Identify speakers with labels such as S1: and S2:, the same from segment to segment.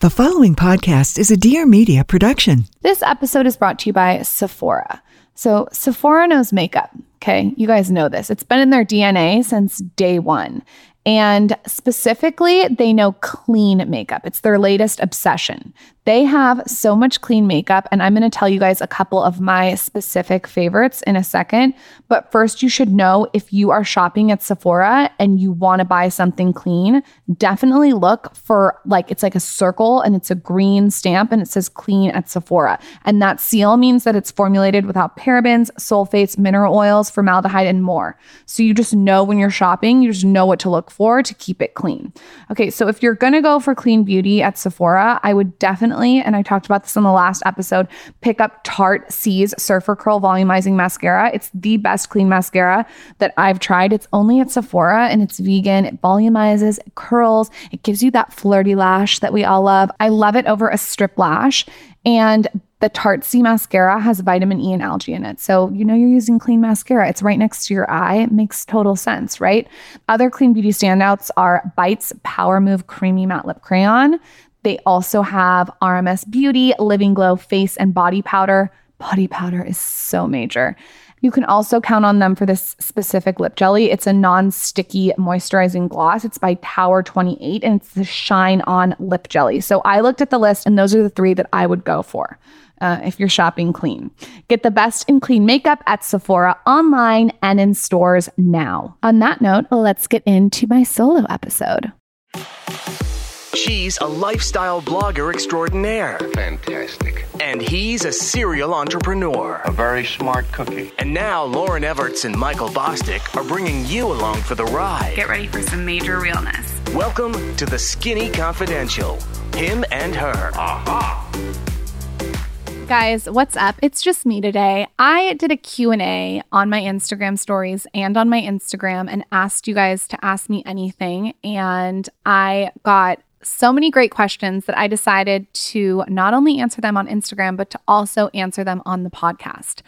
S1: The following podcast is a Dear Media production.
S2: This episode is brought to you by Sephora. So, Sephora knows makeup. Okay. You guys know this. It's been in their DNA since day one. And specifically, they know clean makeup. It's their latest obsession. They have so much clean makeup, and I'm going to tell you guys a couple of my specific favorites in a second. But first, you should know if you are shopping at Sephora and you want to buy something clean, definitely look for like it's like a circle and it's a green stamp and it says clean at Sephora. And that seal means that it's formulated without parabens, sulfates, mineral oils, formaldehyde, and more. So you just know when you're shopping, you just know what to look for to keep it clean. Okay, so if you're to go for clean beauty at Sephora, I would definitely definitely, and I talked about this in the last episode, pick up Tarte C's Surfer Curl Volumizing Mascara. It's the best clean mascara that I've tried. It's only at Sephora and it's vegan. It volumizes, it curls, it gives you that flirty lash that we all love. I love it over a strip lash. And the Tarte C mascara has vitamin E and algae in it. So, you know, you're using clean mascara. It's right next to your eye. It makes total sense, right? Other clean beauty standouts are Bites Power Move Creamy Matte Lip Crayon. They also have RMS Beauty, Living Glow Face and Body Powder. Body powder is so major. You can also count on them for this specific lip jelly. It's a non sticky moisturizing gloss. It's by Tower 28 and it's the Shine On Lip Jelly. So I looked at the list and those are the three that I would go for. Uh, if you're shopping clean. Get the best in clean makeup at Sephora online and in stores now. On that note, let's get into my solo episode.
S3: She's a lifestyle blogger extraordinaire.
S4: Fantastic.
S3: And he's a serial entrepreneur.
S4: A very smart cookie.
S3: And now Lauryn Evarts and Michael Bosstick are bringing you along for the ride.
S5: Get ready for some major realness.
S3: Welcome to the Skinny Confidential. Him and her.
S4: Aha.
S2: Guys, what's up? It's just me today. I did a Q&A on my Instagram stories and on my Instagram and asked you guys to ask me anything and I got so many great questions that I decided to not only answer them on Instagram, but to also answer them on the podcast.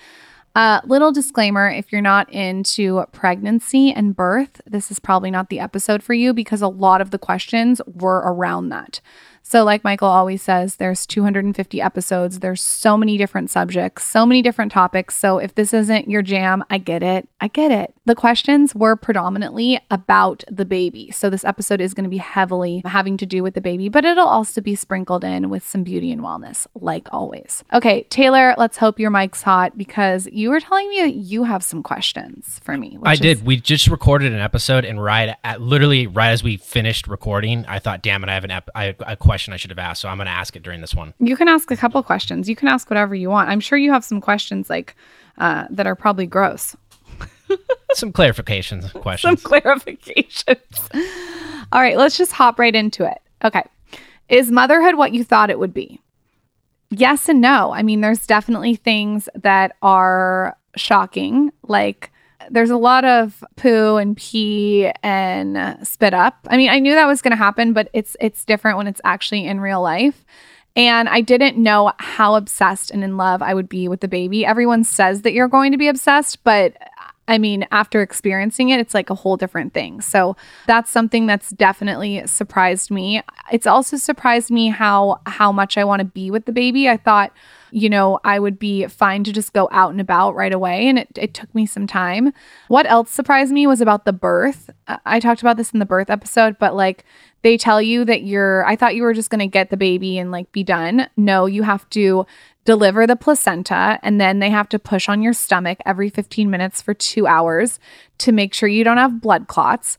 S2: Uh, little disclaimer if you're not into pregnancy and birth, this is probably not the episode for you because a lot of the questions were around that. So, like Michael always says, there's 250 episodes. There's so many different subjects, so many different topics. So, if this isn't your jam, I get it. I get it. The questions were predominantly about the baby. So, this episode is going to be heavily having to do with the baby, but it'll also be sprinkled in with some beauty and wellness, like always. Okay, Taylor, let's hope your mic's hot because you were telling me that you have some questions for me.
S6: I did. We just recorded an episode, and right at literally right as we finished recording, I thought, "Damn it, I have an ep- I a question." I should have asked, so I'm going to ask it during this one.
S2: You can ask a couple questions. You can ask whatever you want. I'm sure you have some questions like uh, that are probably gross.
S6: some clarifications questions.
S2: some clarifications. All right, let's just hop right into it. Okay. Is motherhood what you thought it would be? Yes and no. I mean, there's definitely things that are shocking, like there's a lot of poo and pee and spit up. I mean, I knew that was going to happen, but it's it's different when it's actually in real life. And I didn't know how obsessed and in love I would be with the baby. Everyone says that you're going to be obsessed, but I mean, after experiencing it, it's like a whole different thing. So that's something that's definitely surprised me. It's also surprised me how how much I want to be with the baby. I thought you know, I would be fine to just go out and about right away. And it, it took me some time. What else surprised me was about the birth. I talked about this in the birth episode, but like they tell you that you're, I thought you were just going to get the baby and like be done. No, you have to deliver the placenta and then they have to push on your stomach every 15 minutes for two hours to make sure you don't have blood clots.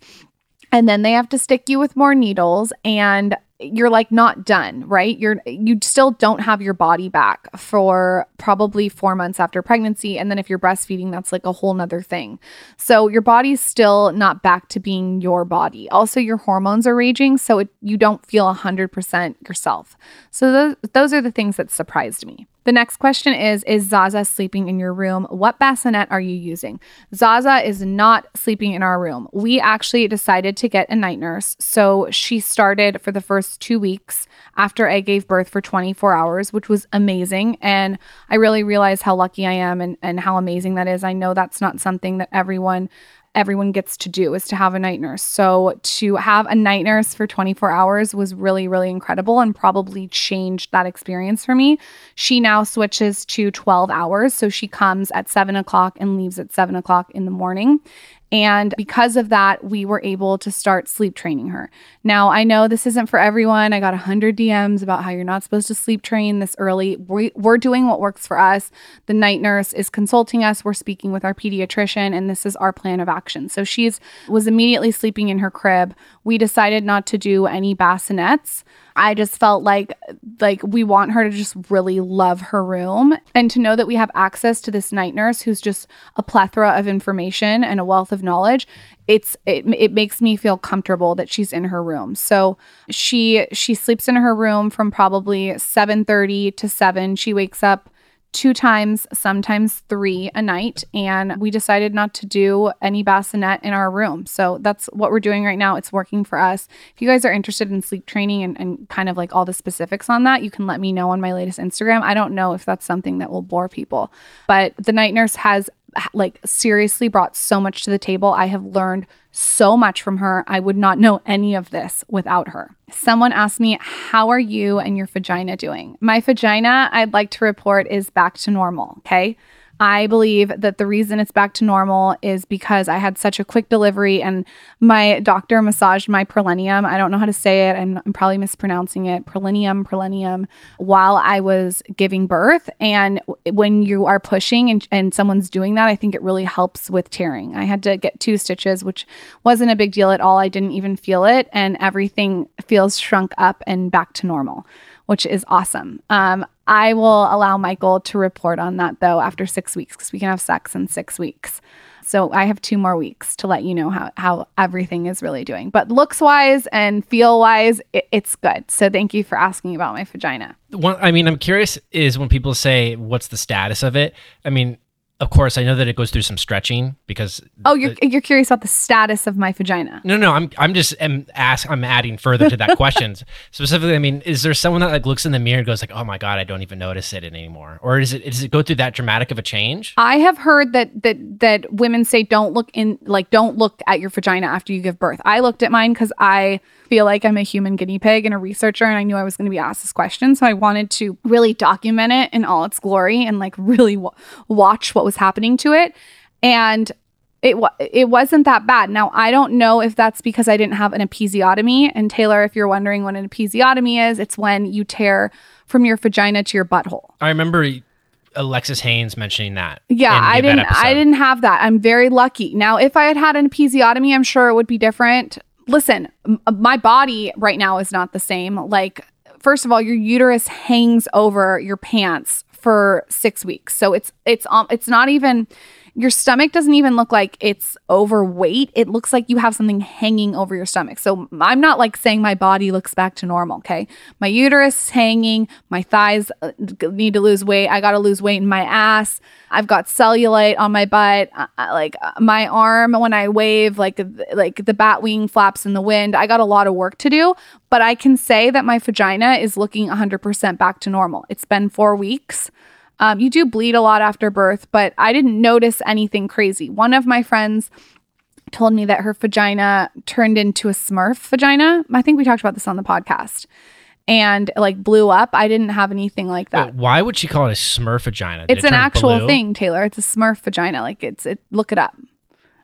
S2: And then they have to stick you with more needles. And you're like not done, right? You're you still don't have your body back for probably four months after pregnancy. And then if you're breastfeeding, that's like a whole nother thing. So your body's still not back to being your body. Also, your hormones are raging, so it, you don't feel 100% yourself. So those, those are the things that surprised me. The next question is Is Zaza sleeping in your room? What bassinet are you using? Zaza is not sleeping in our room. We actually decided to get a night nurse. So she started for the first two weeks after I gave birth for 24 hours, which was amazing. And I really realized how lucky I am and, and how amazing that is. I know that's not something that everyone everyone gets to do is to have a night nurse. So to have a night nurse for 24 hours was really, really incredible and probably changed that experience for me. She now switches to 12 hours. So she comes at seven o'clock and leaves at seven o'clock in the morning. And because of that, we were able to start sleep training her. Now, I know this isn't for everyone. I got 100 DMs about how you're not supposed to sleep train this early. We, we're doing what works for us. The night nurse is consulting us. We're speaking with our pediatrician, and this is our plan of action. So she's was immediately sleeping in her crib. We decided not to do any bassinets. I just felt like like we want her to just really love her room and to know that we have access to this night nurse who's just a plethora of information and a wealth of knowledge. It's it, it makes me feel comfortable that she's in her room. So she she sleeps in her room from probably 7:30 to 7. She wakes up two times, sometimes three a night. And we decided not to do any bassinet in our room. So that's what we're doing right now. It's working for us. If you guys are interested in sleep training and, and kind of like all the specifics on that, you can let me know on my latest Instagram. I don't know if that's something that will bore people, but the night nurse has like seriously brought so much to the table. I have learned so much from her. I would not know any of this without her. Someone asked me, How are you and your vagina doing? My vagina, I'd like to report, is back to normal. Okay. I believe that the reason it's back to normal is because I had such a quick delivery and my doctor massaged my perineum. I don't know how to say it. I'm, I'm probably mispronouncing it. Perineum, perineum, while I was giving birth. And when you are pushing and, and someone's doing that, I think it really helps with tearing. I had to get two stitches, which wasn't a big deal at all. I didn't even feel it. And everything feels shrunk up and back to normal which is awesome. Um, I will allow Michael to report on that though after six weeks because we can have sex in six weeks. So I have two more weeks to let you know how, how everything is really doing. But looks wise and feel wise, it, it's good. So thank you for asking about my vagina.
S6: One, I mean, I'm curious is when people say, what's the status of it? I mean, of course, I know that it goes through some stretching because.
S2: Oh, you're you're curious about the status of my vagina?
S6: No, no, I'm I'm just am ask I'm adding further to that question. Specifically, I mean, is there someone that like looks in the mirror and goes like, "Oh my god, I don't even notice it anymore," or is it does it go through that dramatic of a change?
S2: I have heard that that that women say don't look in like don't look at your vagina after you give birth. I looked at mine because I feel like I'm a human guinea pig and a researcher, and I knew I was going to be asked this question. So I wanted to really document it in all its glory and like really w- watch what was happening to it. And it it wasn't that bad. Now I don't know if that's because I didn't have an episiotomy. And Taylor, if you're wondering what an episiotomy is, it's when you tear from your vagina to your butthole.
S6: I remember Alexis Haynes mentioning that.
S2: Yeah, I didn't. I didn't have that. I'm very lucky. Now, if I had had an episiotomy, I'm sure it would be different listen, m- uh, my body right now is not the same. Like, first of all, your uterus hangs over your pants for six weeks, so it's it's um it's not even your stomach doesn't even look like it's overweight. It looks like you have something hanging over your stomach. So I'm not like saying my body looks back to normal, okay? My uterus is hanging, my thighs uh, need to lose weight. I got to lose weight in my ass. I've got cellulite on my butt. Uh, uh like uh, my arm when I wave like like the bat wing flaps in the wind. I got a lot of work to do, but I can say that my vagina is looking 100% back to normal. It's been 4 weeks. Um, you do bleed a lot after birth, but I didn't notice anything crazy. One of my friends told me that her vagina turned into a smurf vagina. I think we talked about this on the podcast. And like blew up. I didn't have anything like that.
S6: Wait, why would she call it a smurf vagina? Did
S2: it's
S6: it
S2: an actual
S6: blue?
S2: thing, Taylor. It's a smurf vagina. Like it's it look it up.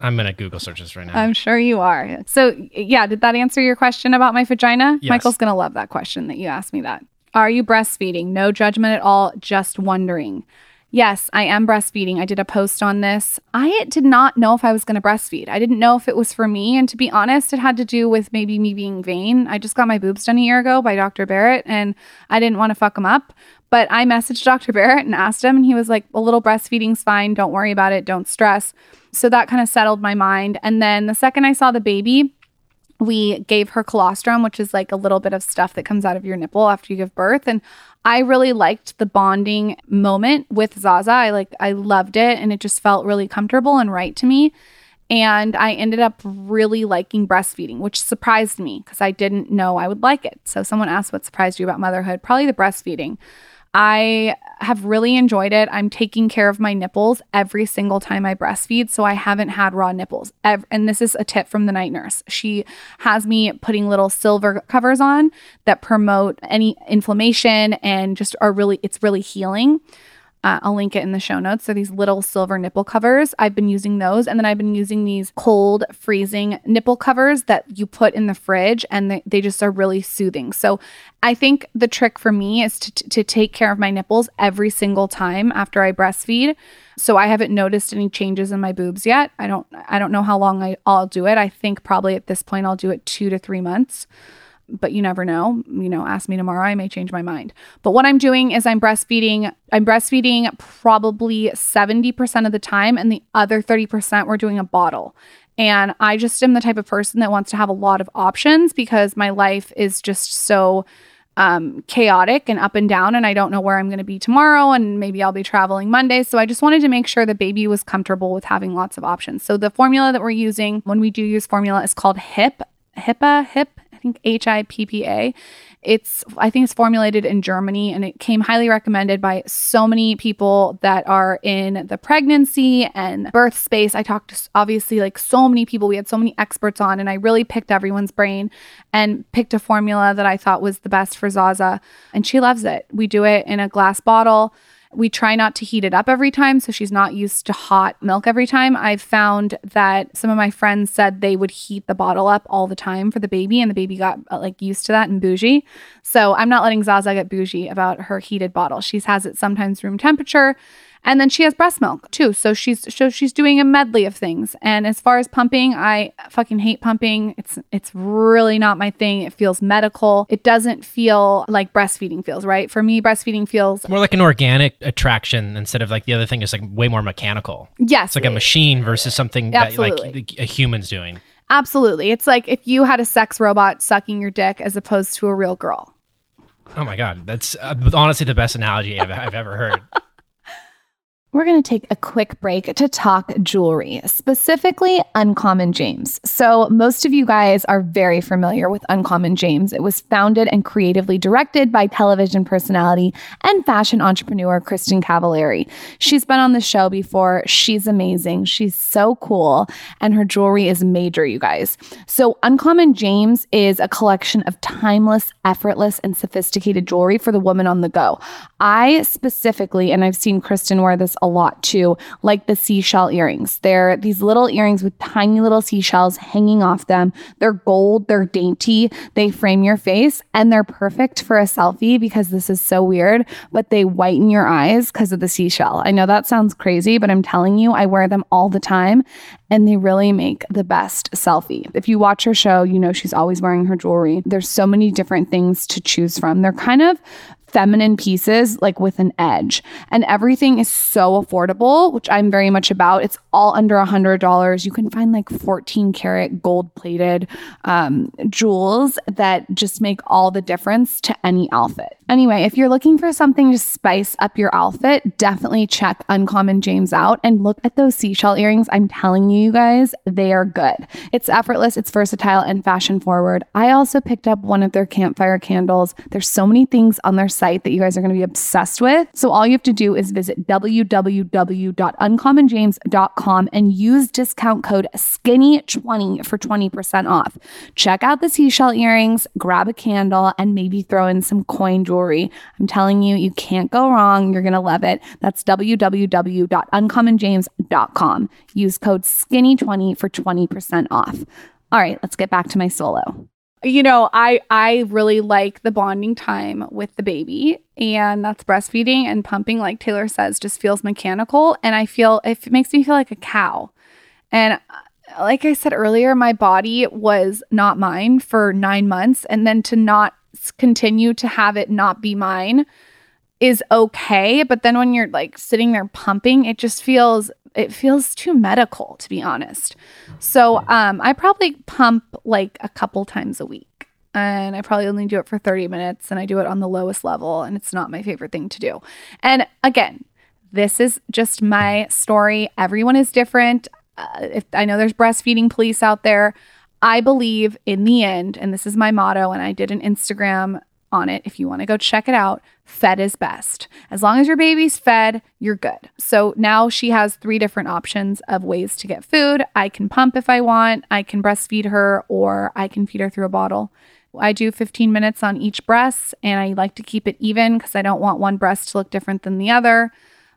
S6: I'm gonna Google search this right now.
S2: I'm sure you are. So yeah, did that answer your question about my vagina?
S6: Yes.
S2: Michael's gonna love that question that you asked me that. Are you breastfeeding? No judgment at all, just wondering. Yes, I am breastfeeding. I did a post on this. I did not know if I was going to breastfeed. I didn't know if it was for me. And to be honest, it had to do with maybe me being vain. I just got my boobs done a year ago by Dr. Barrett and I didn't want to fuck them up. But I messaged Dr. Barrett and asked him, and he was like, a little breastfeeding's fine. Don't worry about it. Don't stress. So that kind of settled my mind. And then the second I saw the baby, we gave her colostrum, which is like a little bit of stuff that comes out of your nipple after you give birth. And I really liked the bonding moment with Zaza. I like I loved it and it just felt really comfortable and right to me. And I ended up really liking breastfeeding, which surprised me because I didn't know I would like it. So someone asked what surprised you about motherhood? Probably the breastfeeding. I have really enjoyed it. I'm taking care of my nipples every single time I breastfeed, so I haven't had raw nipples. And this is a tip from the night nurse. She has me putting little silver covers on that promote any inflammation and just are really, it's really healing. Uh, I'll link it in the show notes. So these little silver nipple covers, I've been using those. And then I've been using these cold freezing nipple covers that you put in the fridge and they, they just are really soothing. So I think the trick for me is to, to take care of my nipples every single time after I breastfeed. So I haven't noticed any changes in my boobs yet. I don't I don't know how long I, I'll do it. I think probably at this point I'll do it two to three months but you never know. You know, ask me tomorrow, I may change my mind. But what I'm doing is I'm breastfeeding. I'm breastfeeding probably 70% of the time, and the other 30% we're doing a bottle. And I just am the type of person that wants to have a lot of options because my life is just so um, chaotic and up and down, and I don't know where I'm going to be tomorrow, and maybe I'll be traveling Monday. So I just wanted to make sure the baby was comfortable with having lots of options. So the formula that we're using when we do use formula is called HIP, HIPAA, HIP, I think H I P P A. It's I think it's formulated in Germany and it came highly recommended by so many people that are in the pregnancy and birth space. I talked to obviously like so many people. We had so many experts on and I really picked everyone's brain and picked a formula that I thought was the best for Zaza and she loves it. We do it in a glass bottle. We try not to heat it up every time, so she's not used to hot milk every time. I've found that some of my friends said they would heat the bottle up all the time for the baby, and the baby got uh, like used to that and bougie. So I'm not letting Zaza get bougie about her heated bottle. She has it sometimes room temperature. And then she has breast milk too. So she's so she's doing a medley of things. And as far as pumping, I fucking hate pumping. It's it's really not my thing. It feels medical. It doesn't feel like breastfeeding feels, right? For me, breastfeeding feels
S6: More like an organic attraction instead of like the other thing is like way more mechanical.
S2: yes.
S6: It's like a machine versus something that
S2: Absolutely.
S6: like a human's doing.
S2: Absolutely. It's like if you had a sex robot sucking your dick as opposed to a real girl.
S6: Oh my god, that's uh, honestly the best analogy I've, I've ever heard.
S2: We're going to take a quick break to talk jewelry, specifically Uncommon James. So, most of you guys are very familiar with Uncommon James. It was founded and creatively directed by television personality and fashion entrepreneur Kristin Cavallari. She's been on the show before. She's amazing. She's so cool, and her jewelry is major, you guys. So, Uncommon James is a collection of timeless, effortless, and sophisticated jewelry for the woman on the go. I specifically, and I've seen Kristin wear this a lot too, like the seashell earrings. They're these little earrings with tiny little seashells hanging off them. They're gold, they're dainty, they frame your face, and they're perfect for a selfie because this is so weird, but they whiten your eyes because of the seashell. I know that sounds crazy, but I'm telling you, I wear them all the time and they really make the best selfie. If you watch her show, you know she's always wearing her jewelry. There's so many different things to choose from. They're kind of feminine pieces like with an edge. And everything is so affordable which i'm very much about. It's all under a hundred dollars. You can find like 14 karat gold plated um, jewels that just make all the difference to any outfit. Anyway if you're looking for something to spice up your outfit definitely check uncommon james out and look at those seashell earrings. I'm telling you you guys they are good. It's effortless it's versatile and fashion forward i also picked up one of their campfire candles. There's so many things on their site that you guys are going to be obsessed with. So all you have to do is visit www.uncommonjames.com and use discount code SKINNY20 for 20% off. Check out the seashell earrings, grab a candle, and maybe throw in some coin jewelry. I'm telling you, you can't go wrong. You're going to love it. That's www.uncommonjames.com. Use code SKINNY20 for 20% off. All right, let's get back to my solo you know i i really like the bonding time with the baby and that's breastfeeding and pumping like taylor says just feels mechanical and i feel it makes me feel like a cow. And uh, like i said earlier my body was not mine for nine months and then to not continue to have it not be mine is okay but then when you're like sitting there pumping it just feels it feels too medical to be honest. So um i probably pump like a couple times a week and i probably only do it for 30 minutes and i do it on the lowest level and it's not my favorite thing to do. And again this is just my story. Everyone is different. Uh, if i know there's breastfeeding police out there. I believe in the end and this is my motto and i did an instagram on it if you want to go check it out. Fed is best. As long as your baby's fed, you're good. So now she has three different options of ways to get food. I can pump if I want, I can breastfeed her, or I can feed her through a bottle. I do 15 minutes on each breast and I like to keep it even because I don't want one breast to look different than the other.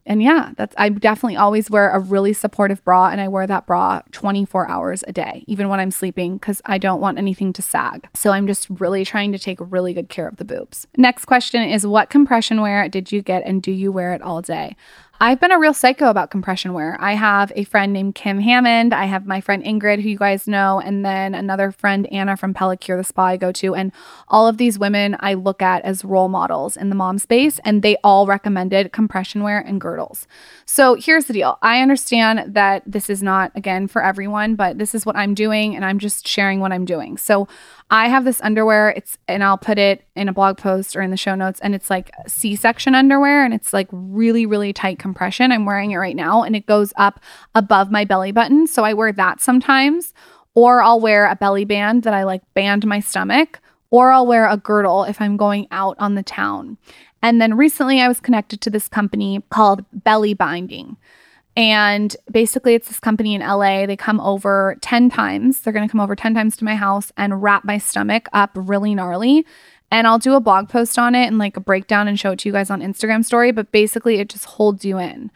S2: And yeah, that's I definitely always wear a really supportive bra and I wear that bra 24 hours a day, even when I'm sleeping cuz I don't want anything to sag. So I'm just really trying to take really good care of the boobs. Next question is what compression wear did you get and do you wear it all day? I've been a real psycho about compression wear. I have a friend named Kim Hammond. I have my friend Ingrid, who you guys know, and then another friend, Anna from Pellicure, the spa I go to. And all of these women I look at as role models in the mom space, and they all recommended compression wear and girdles. So here's the deal I understand that this is not, again, for everyone, but this is what I'm doing, and I'm just sharing what I'm doing. So I have this underwear. It's and I'll put it in a blog post or in the show notes. And it's like C-section underwear, and it's like really, really tight compression. I'm wearing it right now, and it goes up above my belly button. So I wear that sometimes, or I'll wear a belly band that I like band my stomach, or I'll wear a girdle if I'm going out on the town. And then recently, I was connected to this company called Belly Binding. And basically, it's this company in LA. They come over 10 times. They're going to come over 10 times to my house and wrap my stomach up really gnarly. And I'll do a blog post on it and like a breakdown and show it to you guys on Instagram story. But basically, it just holds you in.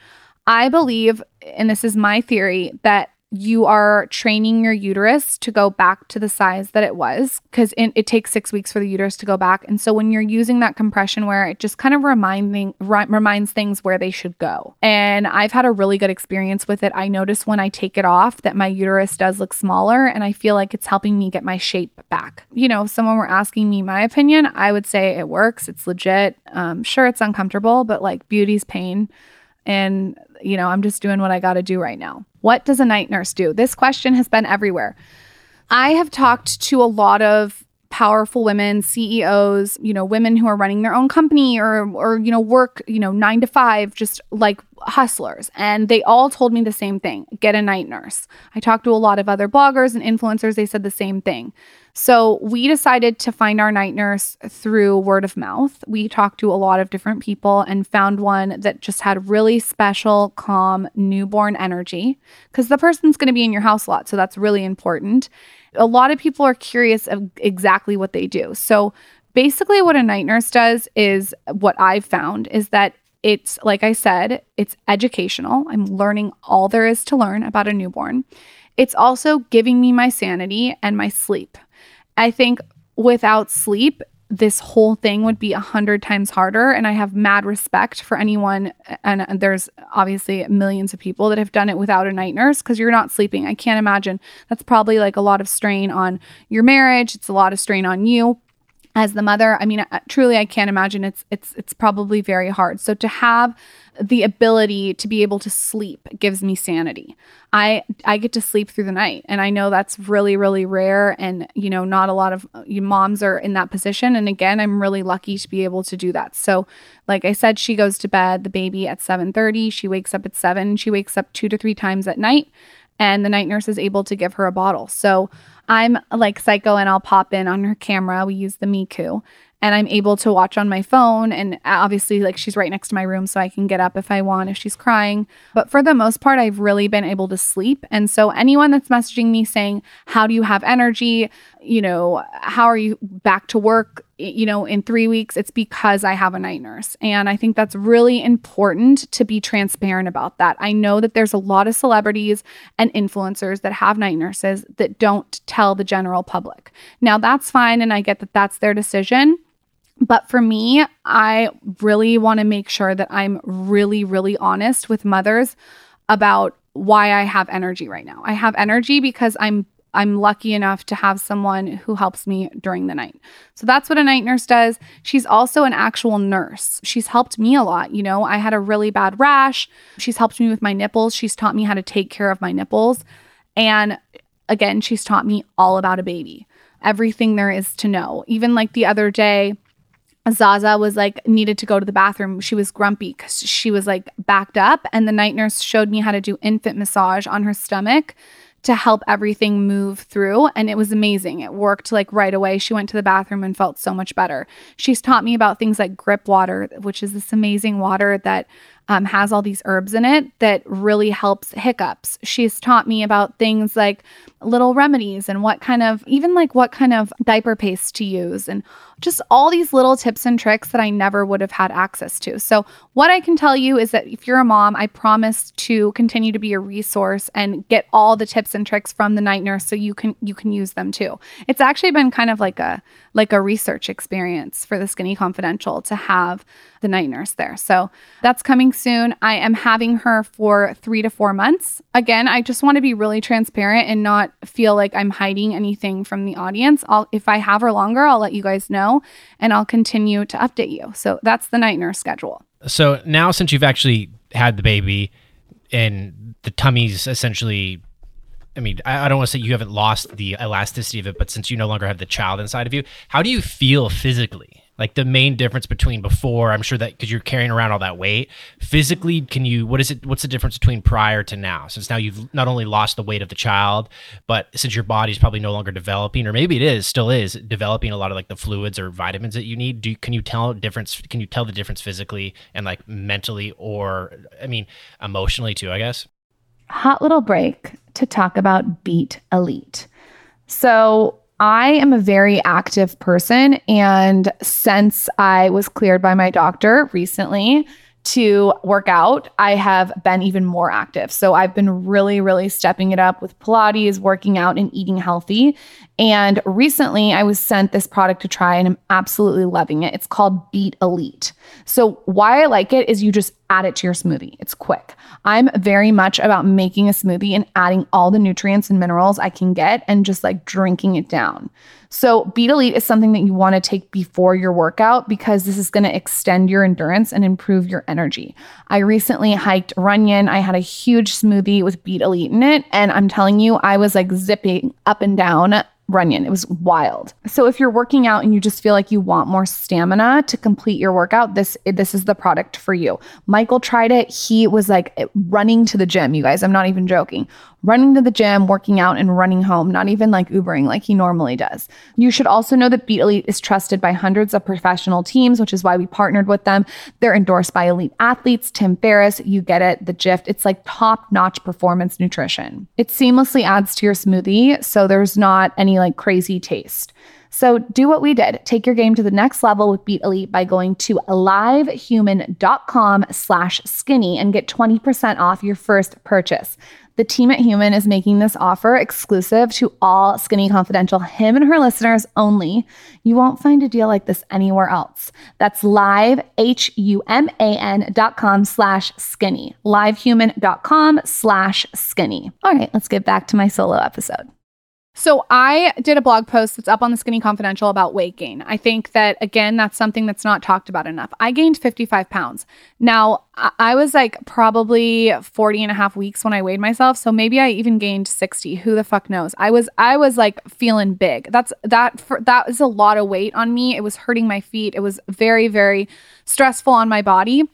S2: I believe, and this is my theory, that you are training your uterus to go back to the size that it was because it, it, takes six weeks for the uterus to go back. And so when you're using that compression wear, it just kind of reminding reminds things where they should go. And I've had a really good experience with it. I notice when I take it off that my uterus does look smaller, and I feel like it's helping me get my shape back. You know, if someone were asking me my opinion, I would say it works. It's legit. Um, sure, it's uncomfortable, but like beauty's pain. And, you know, I'm just doing what I got to do right now. What does a night nurse do? This question has been everywhere. I have talked to a lot of powerful women, CEOs, you know, women who are running their own company or or you know, work, you know, 9 to 5 just like hustlers and they all told me the same thing, get a night nurse. I talked to a lot of other bloggers and influencers, they said the same thing. So we decided to find our night nurse through word of mouth. We talked to a lot of different people and found one that just had really special, calm, newborn energy because the person's going to be in your house a lot. So that's really important. A lot of people are curious of exactly what they do. So basically, what a night nurse does is what I've found is that it's like I said, it's educational. I'm learning all there is to learn about a newborn. It's also giving me my sanity and my sleep. I think without sleep, this whole thing would be a hundred times harder. And I have mad respect for anyone. And there's obviously millions of people that have done it without a night nurse because you're not sleeping. I can't imagine. That's probably like a lot of strain on your marriage. It's a lot of strain on you as the mother. I mean, uh, truly, I can't imagine. It's it's it's probably very hard. So to have the ability to be able to sleep gives me sanity. I I get to sleep through the night and I know that's really really rare and you know not a lot of uh, moms are in that position and again I'm really lucky to be able to do that. So like I said she goes to bed the baby at 7:30, she wakes up at 7, she wakes up 2 to 3 times at night and the night nurse is able to give her a bottle. So I'm like psycho and I'll pop in on her camera. We use the Miku and I'm able to watch on my phone. And obviously, like she's right next to my room, so I can get up if I want if she's crying. But for the most part, I've really been able to sleep. And so, anyone that's messaging me saying, How do you have energy? You know, how are you back to work? You know, in three weeks, it's because I have a night nurse. And I think that's really important to be transparent about that. I know that there's a lot of celebrities and influencers that have night nurses that don't tell the general public. Now, that's fine. And I get that that's their decision. But for me, I really want to make sure that I'm really, really honest with mothers about why I have energy right now. I have energy because I'm I'm lucky enough to have someone who helps me during the night. So that's what a night nurse does. She's also an actual nurse. She's helped me a lot. You know, I had a really bad rash. She's helped me with my nipples. She's taught me how to take care of my nipples. And again, she's taught me all about a baby, everything there is to know. Even like the other day, Zaza was like needed to go to the bathroom. She was grumpy because she was like backed up. And the night nurse showed me how to do infant massage on her stomach to help everything move through. And it was amazing. It worked like right away. She went to the bathroom and felt so much better. She's taught me about things like gripe water, which is this amazing water that um, has all these herbs in it that really helps hiccups. She's taught me about things like little remedies and what kind of, even like what kind of diaper paste to use and just all these little tips and tricks that I never would have had access to. So, what I can tell you is that if you're a mom, I promise to continue to be a resource and get all the tips and tricks from the night nurse so you can you can use them too. It's actually been kind of like a like a research experience for the Skinny Confidential to have the night nurse there. So, that's coming soon. I am having her for 3 to 4 months. Again, I just want to be really transparent and not feel like I'm hiding anything from the audience. I'll if I have her longer, I'll let you guys know and I'll continue to update you. So that's the night nurse schedule.
S6: So now since you've actually had the baby and the tummy's essentially I mean, I don't want to say you haven't lost the elasticity of it, but since you no longer have the child inside of you, how do you feel physically? Like the main difference between before i'm sure that because you're carrying around all that weight physically can you what is it what's the difference between prior to now? Since now you've not only lost the weight of the child but since your body's probably no longer developing or maybe it is still is developing a lot of like the fluids or vitamins that you need do can you tell difference can you tell the difference physically and like mentally or i mean emotionally too i guess?
S7: Hot little break to talk about beet elite. So I am a very active person. And since I was cleared by my doctor recently to work out, I have been even more active. So I've been really, really stepping it up with Pilates, working out, and eating healthy. And recently I was sent this product to try and I'm absolutely loving it. It's called Beet Elite. So, why I like it is you just add it to your smoothie. It's quick. I'm very much about making a smoothie and adding all the nutrients and minerals I can get and just like drinking it down. So, Beet Elite is something that you want to take before your workout because this is going to extend your endurance and improve your energy. I recently hiked Runyon. I had a huge smoothie with Beet Elite in it. And I'm telling you, I was like zipping up and down Runyon. It was wild. So if you're working out and you just feel like you want more stamina to complete your workout, this this is the product for you. Michael tried it. He was like eh, running to the gym, you guys. I'm not even joking running to the gym, working out, and running home, not even like Ubering like he normally does. You should also know that Beet Elite is trusted by hundreds of professional teams, which is why we partnered with them. They're endorsed by elite athletes, Tim Ferriss, you get it, the GIFT. It's like top notch performance nutrition. It seamlessly adds to your smoothie, so there's not any like crazy taste. So do what we did. Take your game to the next level with Beet Elite by going to alivehuman.com slash skinny and get 20% off your first purchase. The team at Human is making this offer exclusive to all Skinny Confidential, him and her listeners only. You won't find a deal like this anywhere else. That's live, H-U-M-A-N dot com slash skinny. Livehuman.com slash skinny. All right, let's get back to my solo episode.
S2: So I did a blog post that's up on the Skinny Confidential about weight gain. I think that again, that's something that's not talked about enough. I gained 55 pounds. Now I was like probably 40 and a half weeks when I weighed myself. So maybe I even gained 60. Who the fuck knows? I was, I was like feeling big. That's that for that is a lot of weight on me. It was hurting my feet. It was very, very stressful on my body.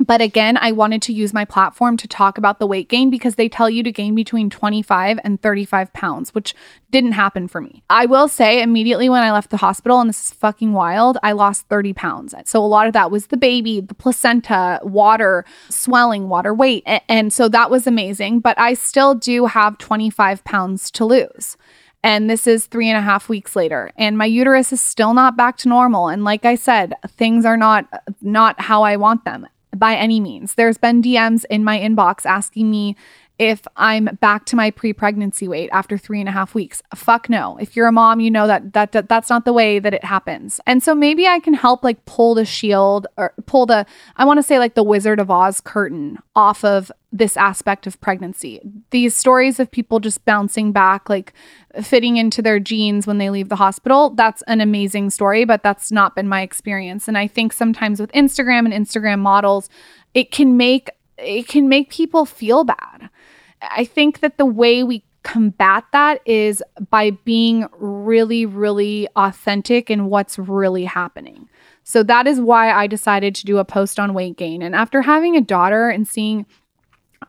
S2: But again, I wanted to use my platform to talk about the weight gain because they tell you to gain between 25 and 35 pounds, which didn't happen for me. I will say immediately when I left the hospital, and this is fucking wild, I lost 30 pounds. So a lot of that was the baby, the placenta, water, swelling, water weight. And so that was amazing. But I still do have 25 pounds to lose. And this is three and a half weeks later, and my uterus is still not back to normal. And like I said, things are not not how I want them by any means. There's been DMs in my inbox asking me if I'm back to my pre-pregnancy weight after three and a half weeks. Fuck no. If you're a mom, you know that, that that that's not the way that it happens. And so maybe I can help like pull the shield or pull the I want to say like the Wizard of Oz curtain off of this aspect of pregnancy. These stories of people just bouncing back, like fitting into their jeans when they leave the hospital, that's an amazing story, but that's not been my experience. And I think sometimes with Instagram and Instagram models, it can make it can make people feel bad. I think that the way we combat that is by being really, really authentic in what's really happening. So that is why I decided to do a post on weight gain. And after having a daughter and seeing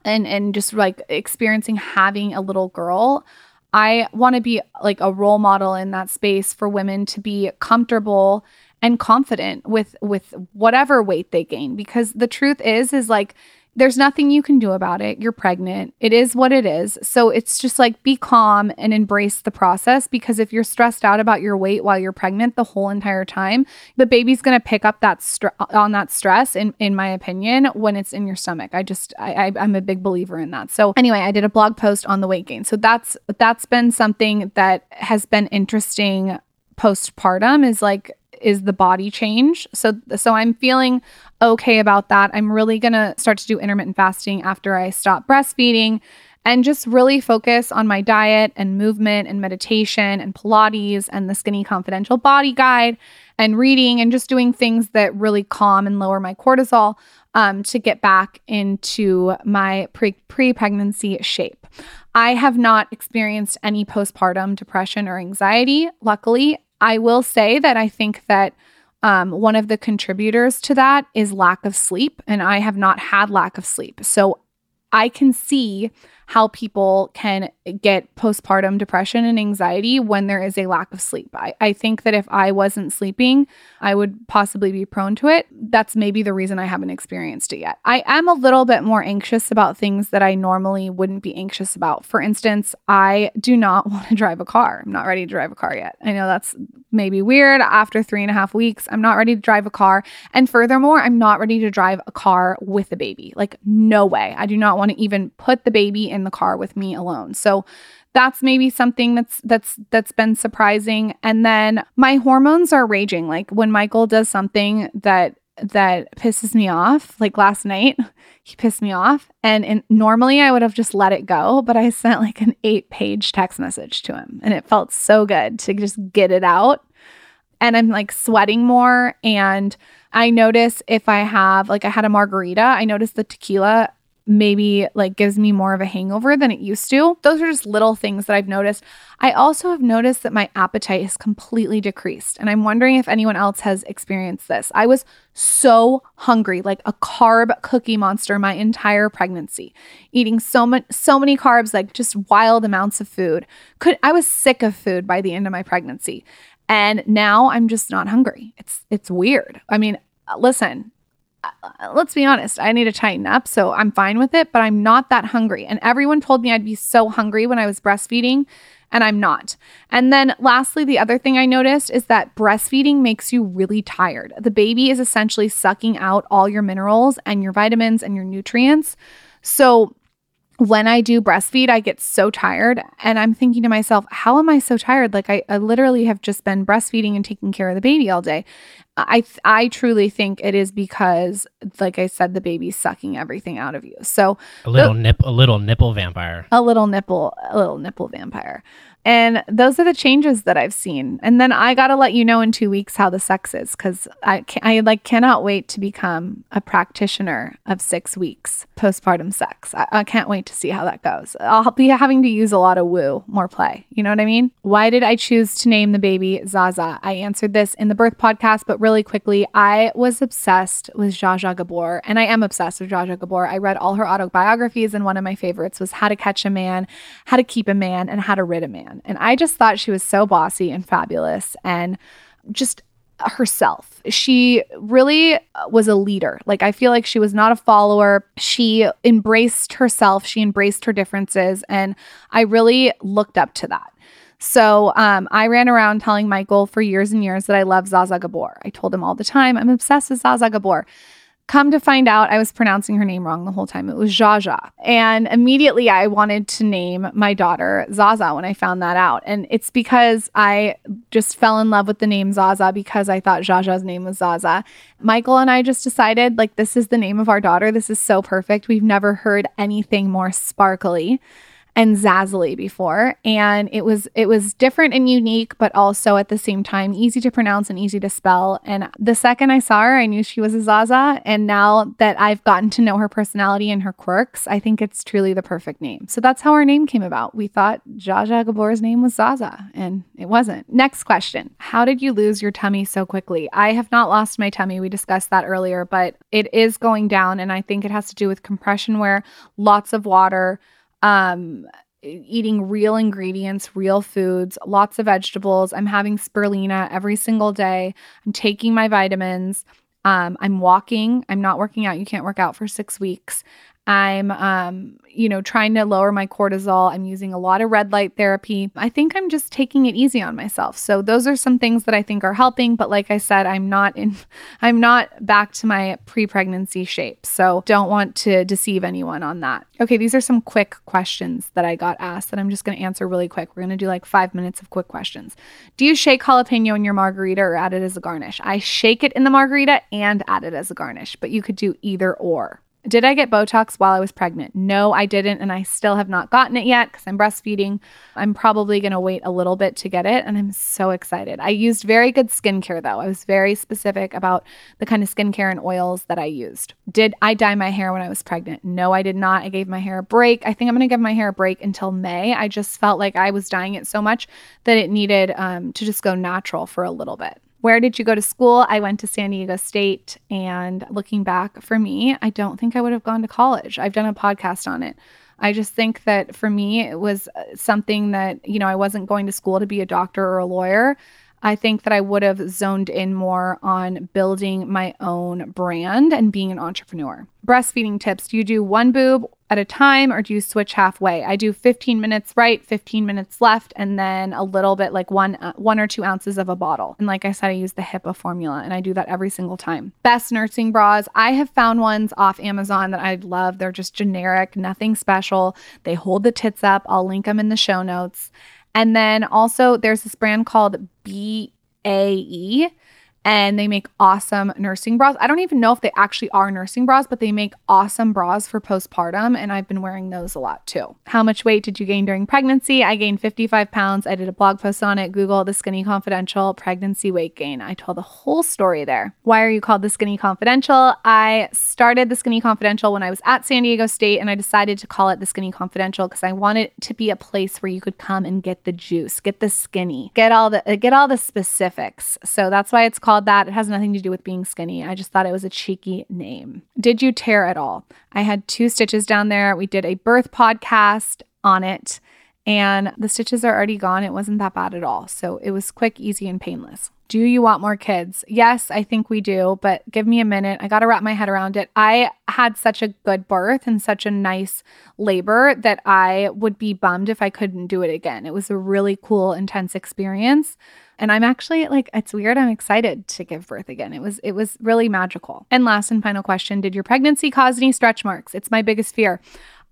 S2: and and just like experiencing having a little girl i want to be like a role model in that space for women to be comfortable and confident with with whatever weight they gain because the truth is is like there's nothing you can do about it. You're pregnant. It is what it is. So it's just like be calm and embrace the process because if you're stressed out about your weight while you're pregnant the whole entire time, the baby's going to pick up that str- on that stress in in my opinion when it's in your stomach. I just I, I I'm a big believer in that. So anyway, I did a blog post on the weight gain. So that's that's been something that has been interesting postpartum is like is the body change. So so I'm feeling okay about that. I'm really going to start to do intermittent fasting after I stop breastfeeding and just really focus on my diet and movement and meditation and Pilates and the Skinny Confidential Body Guide and reading and just doing things that really calm and lower my cortisol um, to get back into my pre pregnancy shape. I have not experienced any postpartum depression or anxiety. Luckily, I will say that I think that um, one of the contributors to that is lack of sleep, and I have not had lack of sleep. So I can see how people can get postpartum depression and anxiety when there is a lack of sleep. I, I think that if I wasn't sleeping, I would possibly be prone to it. That's maybe the reason I haven't experienced it yet. I am a little bit more anxious about things that I normally wouldn't be anxious about. For instance, I do not want to drive a car. I'm not ready to drive a car yet. I know that's maybe weird after three and a half weeks. I'm not ready to drive a car. And furthermore, I'm not ready to drive a car with a baby. Like, no way. I do not want to even put the baby in the car with me alone. So that's maybe something that's that's that's been surprising. And then my hormones are raging. Like when Michael does something that that pisses me off like last night he pissed me off. And, and normally I would have just let it go but I sent like an 8 page text message to him and it felt so good to just get it out. And I'm like sweating more. And I notice if I have like I had a margarita I notice the tequila maybe like gives me more of a hangover than it used to. Those are just little things that I've noticed. I also have noticed that my appetite has completely decreased. And I'm wondering if anyone else has experienced this. I was so hungry, like a carb cookie monster my entire pregnancy, eating so much so many carbs, like just wild amounts of food. Could I was sick of food by the end of my pregnancy. And now I'm just not hungry. It's it's weird. I mean, listen, Uh, let's be honest, I need to tighten up. So I'm fine with it, but I'm not that hungry. And everyone told me I'd be so hungry when I was breastfeeding, and I'm not. And then lastly, the other thing I noticed is that breastfeeding makes you really tired. The baby is essentially sucking out all your minerals and your vitamins and your nutrients. So when I do breastfeed, I get so tired. And I'm thinking to myself, how am I so tired? Like, I, I literally have just been breastfeeding and taking care of the baby all day. I I truly think it is because, like I said, the baby's sucking everything out of you. So
S6: a little the, nip, a little nipple vampire,
S2: a little nipple, a little nipple vampire. And those are the changes that I've seen. And then I got to let you know in two weeks how the sex is because I, I like cannot wait to become a practitioner of six weeks postpartum sex. I, I can't wait to see how that goes. I'll be having to use a lot of woo, more play. You know what I mean? Why did I choose to name the baby Zaza? I answered this in the birth podcast, but really quickly, I was obsessed with Zsa Zsa Gabor, and I am obsessed with Zsa Zsa Gabor. I read all her autobiographies, and one of my favorites was How to Catch a Man, How to Keep a Man, and How to Rid a Man man. And I just thought she was so bossy and fabulous and just herself. She really was a leader. Like, I feel like she was not a follower. She embraced herself, she embraced her differences. And I really looked up to that. So um, I ran around telling Michael for years and years that I love Zsa Gabor. I told him all the time, I'm obsessed with Zsa Gabor. Come to find out, I was pronouncing her name wrong the whole time. It was Jaja. And immediately I wanted to name my daughter Zaza when I found that out. And it's because I just fell in love with the name Zaza because I thought Jaja's name was Zaza. Michael and I just decided, like, this is the name of our daughter. This is so perfect. We've never heard anything more sparkly. And Zazzly before and it was it was different and unique but also at the same time easy to pronounce and easy to spell and the second I saw her I knew she was a Zaza and now that I've gotten to know her personality and her quirks I think it's truly the perfect name. So that's how our name came about. We thought Zsa Gabor's name was Zaza and it wasn't. Next question. How did you lose your tummy so quickly? I have not lost my tummy. We discussed that earlier, but it is going down and I think it has to do with compression wear, lots of water, um, eating real ingredients, real foods, lots of vegetables. I'm having spirulina every single day. I'm taking my vitamins. Um, I'm walking. I'm not working out. You can't work out for six weeks. I'm, um, you know, trying to lower my cortisol. I'm using a lot of red light therapy. I think I'm just taking it easy on myself. So those are some things that I think are helping. But like I said, I'm not in, I'm not back to my pre-pregnancy shape. So don't want to deceive anyone on that. Okay, these are some quick questions that I got asked that I'm just going to answer really quick. We're going to do like five minutes of quick questions. Do you shake jalapeno in your margarita or add it as a garnish? I shake it in the margarita and add it as a garnish, but you could do either or. Did I get Botox while I was pregnant? No, I didn't. And I still have not gotten it yet because I'm breastfeeding. I'm probably going to wait a little bit to get it. And I'm so excited. I used very good skincare though. I was very specific about the kind of skincare and oils that I used. Did I dye my hair when I was pregnant? No, I did not. I gave my hair a break. I think I'm going to give my hair a break until May. I just felt like I was dyeing it so much that it needed um, to just go natural for a little bit. Where did you go to school? I went to San Diego State. And looking back for me, I don't think I would have gone to college. I've done a podcast on it. I just think that for me, it was uh, something that, you know, I wasn't going to school to be a doctor or a lawyer. I think that I would have zoned in more on building my own brand and being an entrepreneur. Breastfeeding tips Do you do one boob at a time or do you switch halfway? I do 15 minutes right, 15 minutes left, and then a little bit like one, uh, one or two ounces of a bottle. And like I said, I use the HiPP formula and I do that every single time. Best nursing bras. I have found ones off Amazon that I love. They're just generic, nothing special. They hold the tits up. I'll link them in the show notes. And then also there's this brand called BAE and they make awesome nursing bras. I don't even know if they actually are nursing bras, but they make awesome bras for postpartum, and I've been wearing those a lot too. How much weight did you gain during pregnancy? I gained 55 pounds. I did a blog post on it. Google the Skinny Confidential pregnancy weight gain. I told the whole story there. Why are you called the Skinny Confidential? I started the Skinny Confidential when I was at San Diego State, and I decided to call it the Skinny Confidential because I wanted to be a place where you could come and get the juice, get the skinny, get all the uh, get all the specifics. So that's why it's called called that. It has nothing to do with being skinny. I just thought it was a cheeky name. Did you tear at all? I had two stitches down there. We did a birth podcast on it, and the stitches are already gone. It wasn't that bad at all. So it was quick, easy, and painless. Do you want more kids? Yes, I think we do, but give me a minute. I got to wrap my head around it. I had such a good birth and such a nice labor that I would be bummed if I couldn't do it again. It was a really cool, intense experience. And I'm actually like, it's weird. I'm excited to give birth again. It was, it was really magical. And last and final question Did your pregnancy cause any stretch marks? It's my biggest fear.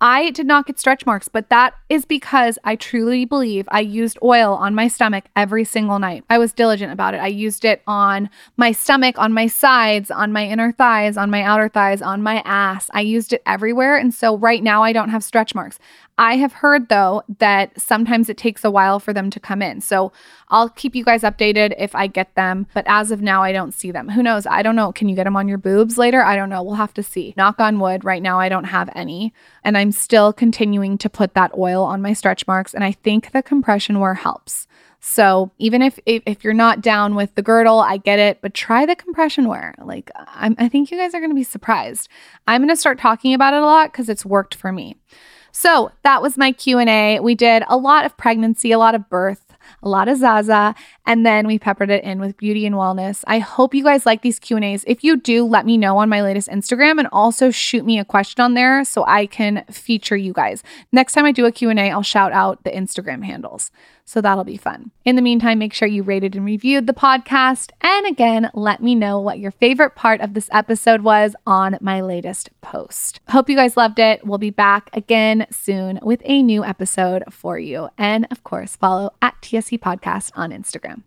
S2: I did not get stretch marks, but that is because I truly believe I used oil on my stomach every single night. I was diligent about it. I used it on my stomach, on my sides, on my inner thighs, on my outer thighs, on my ass. I used it everywhere. And so right now I don't have stretch marks. I have heard though that sometimes it takes a while for them to come in. So I'll keep you guys updated if I get them. But as of now, I don't see them. Who knows? I don't know. Can you get them on your boobs later? I don't know. We'll have to see. Knock on wood. Right now, I don't have any. And I'm still continuing to put that oil on my stretch marks. And I think the compression wear helps. So even if, if, if you're not down with the girdle, I get it, but try the compression wear. Like I'm, I think you guys are going to be surprised. I'm going to start talking about it a lot because it's worked for me. So that was my Q&A. We did a lot of pregnancy, a lot of birth, a lot of Zaza, and then we peppered it in with beauty and wellness. I hope you guys like these Q&As. If you do, let me know on my latest Instagram and also shoot me a question on there so I can feature you guys. Next time I do a Q&A, I'll shout out the Instagram handles. So that'll be fun. In the meantime, make sure you rated and reviewed the podcast. And again, let me know what your favorite part of this episode was on my latest post. Hope you guys loved it. We'll be back again soon with a new episode for you. And of course, follow at TSC Podcast on Instagram.